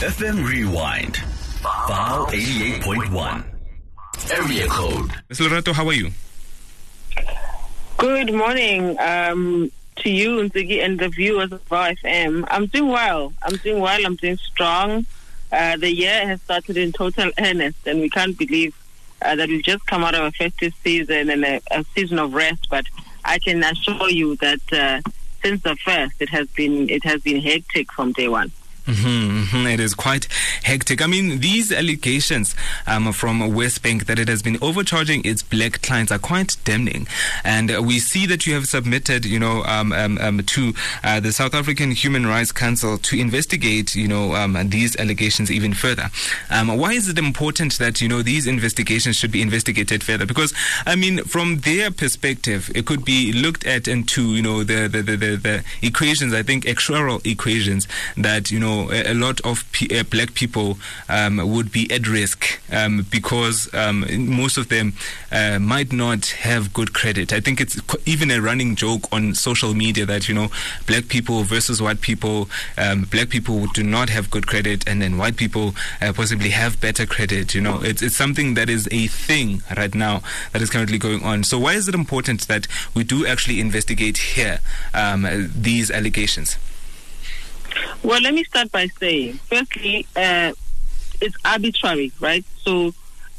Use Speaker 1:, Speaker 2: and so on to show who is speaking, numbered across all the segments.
Speaker 1: FM Rewind. File 88.1. Area code.
Speaker 2: Ms. Lerato, how are you?
Speaker 3: Good morning um, to you, Nzigi, and the viewers of FM. I'm doing well. I'm doing well. I'm doing strong. Uh, the year has started in total earnest, and we can't believe uh, that we've just come out of a festive season and a, a season of rest. But I can assure you that uh, since the first, it has been it has been hectic from day one.
Speaker 2: Mm-hmm, mm-hmm. It is quite hectic. I mean, these allegations um, from WesBank that it has been overcharging its black clients are quite damning. And we see that you have submitted, you know, um, um, um to uh, the South African Human Rights Council to investigate, you know, um, these allegations even further. Um, why is it important that, you know, these investigations should be investigated further? Because, I mean, from their perspective, it could be looked at into, you know, the, the, the, the, the equations, I think, actuarial equations that, you know, know, a, a lot of p- uh, black people um, would be at risk um, because um, most of them uh, might not have good credit. I think it's even a running joke on social media that, you know, black people versus white people, um, black people do not have good credit and then white people uh, possibly have better credit. You know, it's, it's something that is a thing right now that is currently going on. So why is it important that we do actually investigate here um, these allegations?
Speaker 3: Well, let me start by saying, firstly, uh, it's arbitrary, right? So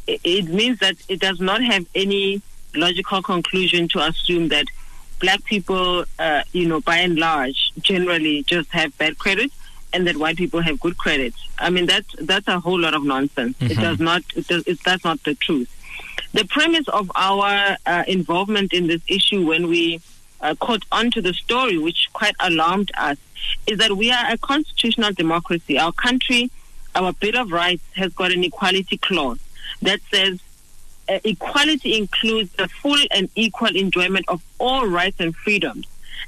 Speaker 3: it, it means that it does not have any logical conclusion to assume that black people, uh, you know, by and large, generally just have bad credit, and that white people have good credit. I mean, that's that's a whole lot of nonsense. Mm-hmm. It does not. It does, it, that's not the truth. The premise of our uh, involvement in this issue when we uh, caught onto the story, which quite alarmed us, is that we are a constitutional democracy. Our country, our Bill of Rights, has got an equality clause that says uh, equality includes the full and equal enjoyment of all rights and freedoms.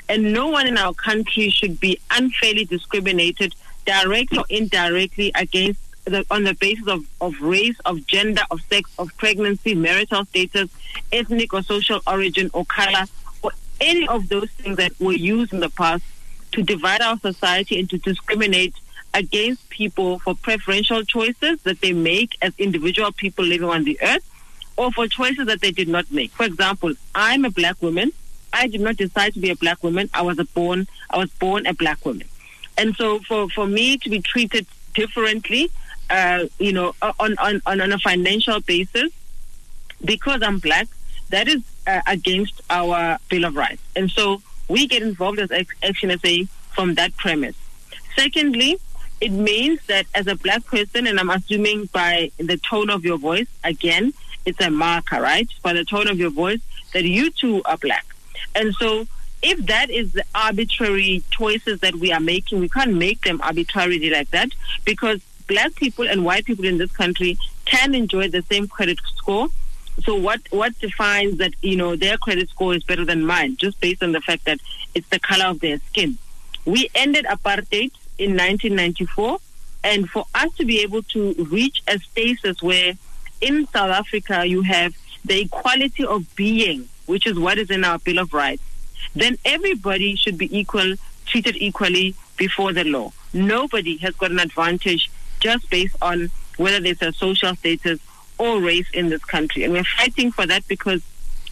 Speaker 3: And no one in our country should be unfairly discriminated, directly or indirectly, against the, on the basis of, of race, of gender, of sex, of pregnancy, marital status, ethnic or social origin, or color, or any of those things that were used in the past to divide our society and to discriminate against people for preferential choices that they make as individual people living on the earth or for choices that they did not make. For example, I'm a black woman. I did not decide to be a black woman. I was born I was born a black woman. And so for, for me to be treated differently, uh, you know, on, on, on a financial basis, because I'm black, that is uh, against our Bill of Rights. And so we get involved as ActionSA from that premise. Secondly, it means that as a black person, and I'm assuming by the tone of your voice, again, it's a marker, right? By the tone of your voice, that you too are black. And so if that is the arbitrary choices that we are making, we can't make them arbitrarily like that because black people and white people in this country can enjoy the same credit score so what what defines that you know their credit score is better than mine just based on the fact that it's the color of their skin? We ended apartheid in 1994, and for us to be able to reach a status where in South Africa you have the equality of being, which is what is in our Bill of Rights, then everybody should be equal, treated equally before the law. Nobody has got an advantage just based on whether there's a social status or race in this country. And we're fighting for that because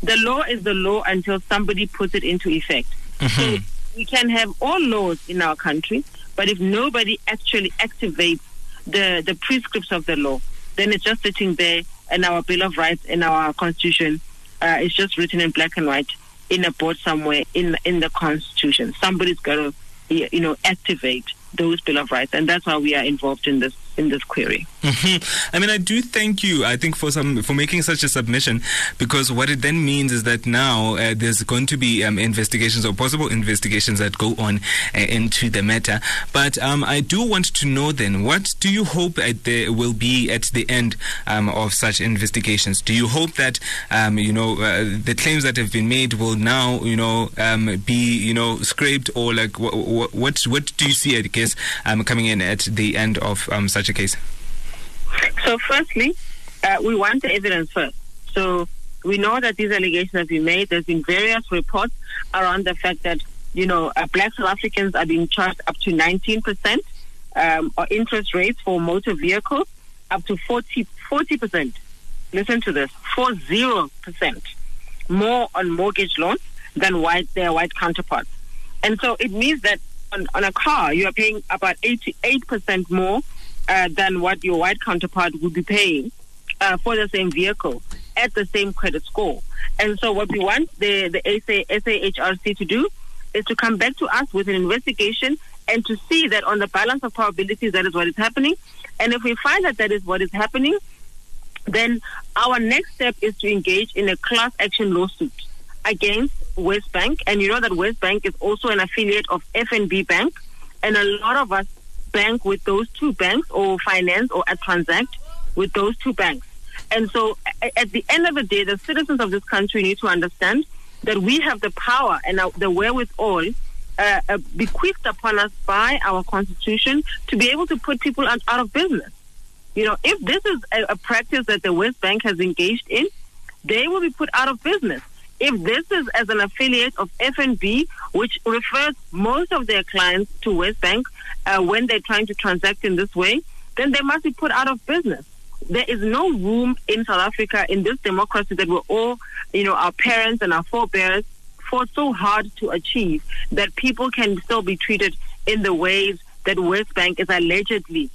Speaker 3: the law is the law until somebody puts it into effect. Mm-hmm. So we can have all laws in our country, but if nobody actually activates the, the prescripts of the law, then it's just sitting there and our Bill of Rights and our Constitution uh, is just written in black and white in a board somewhere in in the Constitution. Somebody's got to, you know, activate those Bill of Rights, and that's why we are involved in this in this query.
Speaker 2: Mm-hmm. I mean, I do thank you. I think for some for making such a submission, because what it then means is that now uh, there's going to be um, investigations or possible investigations that go on uh, into the matter. But um, I do want to know then, what do you hope there will be at the end um, of such investigations? Do you hope that um, you know uh, the claims that have been made will now you know um, be you know scraped or like what what, what do you see? I guess um, coming in at the end of such a case?
Speaker 3: So, firstly, uh, we want the evidence first. So, we know that these allegations have been made. There's been various reports around the fact that, you know, uh, black South Africans are being charged up to 19% um, or interest rates for motor vehicles up to 40 percent. Listen to this: four zero percent more on mortgage loans than white their white counterparts. And so it means that on, on a car you are paying about 88 percent more uh, than what your white counterpart would be paying uh, for the same vehicle at the same credit score. And so what we want the, the SA, SAHRC to do is to come back to us with an investigation and to see that on the balance of probabilities that is what is happening. And if we find that that is what is happening, then our next step is to engage in a class action lawsuit against WesBank. And you know that WesBank is also an affiliate of FNB Bank. And a lot of us bank with those two banks or finance or transact with those two banks. And so at the end of the day, the citizens of this country need to understand that we have the power and the wherewithal uh, uh, bequeathed upon us by our constitution to be able to put people out, out of business. You know, if this is a, a practice that the WesBank has engaged in, they will be put out of business. If this is as an affiliate of FNB, which refers most of their clients to WesBank uh, when they're trying to transact in this way, then they must be put out of business. There is no room in South Africa in this democracy that we're all, you know, our parents and our forebears fought so hard to achieve that people can still be treated in the ways that WesBank is allegedly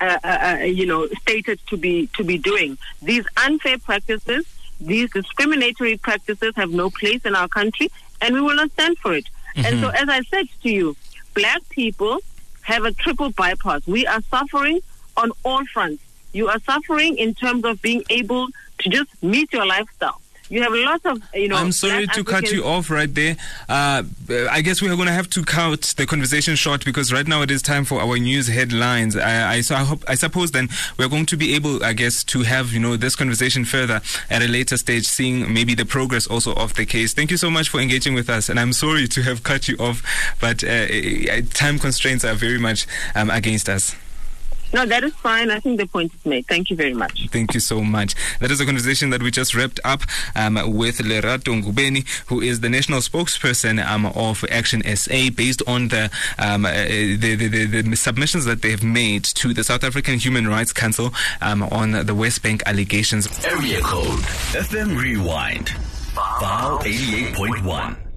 Speaker 3: uh, uh, uh, you know, stated to be to be doing. These unfair practices, these discriminatory practices, have no place in our country, and we will not stand for it. Mm-hmm. And so, as I said to you, black people have a triple bypass. We are suffering on all fronts. You are suffering in terms of being able to just meet your lifestyle you have lots of you know.
Speaker 2: I'm sorry to cut you off right there. Uh, I guess we are going to have to cut the conversation short because right now it is time for our news headlines. I, I so I hope I suppose then we're going to be able, I guess, to have you know this conversation further at a later stage, seeing maybe the progress also of the case. Thank you so much for engaging with us, and I'm sorry to have cut you off, but uh, time constraints are very much um, against us.
Speaker 3: No, that is fine. I think the point is made. Thank you very much.
Speaker 2: Thank you so much. That is a conversation that we just wrapped up um, with Lerato Ngobeni, who is the national spokesperson um, of Action SA, based on the, um, uh, the, the, the, the, submissions that they have made to the South African Human Rights Council um, on the WesBank allegations.
Speaker 1: Area code FM Rewind. File 88.1.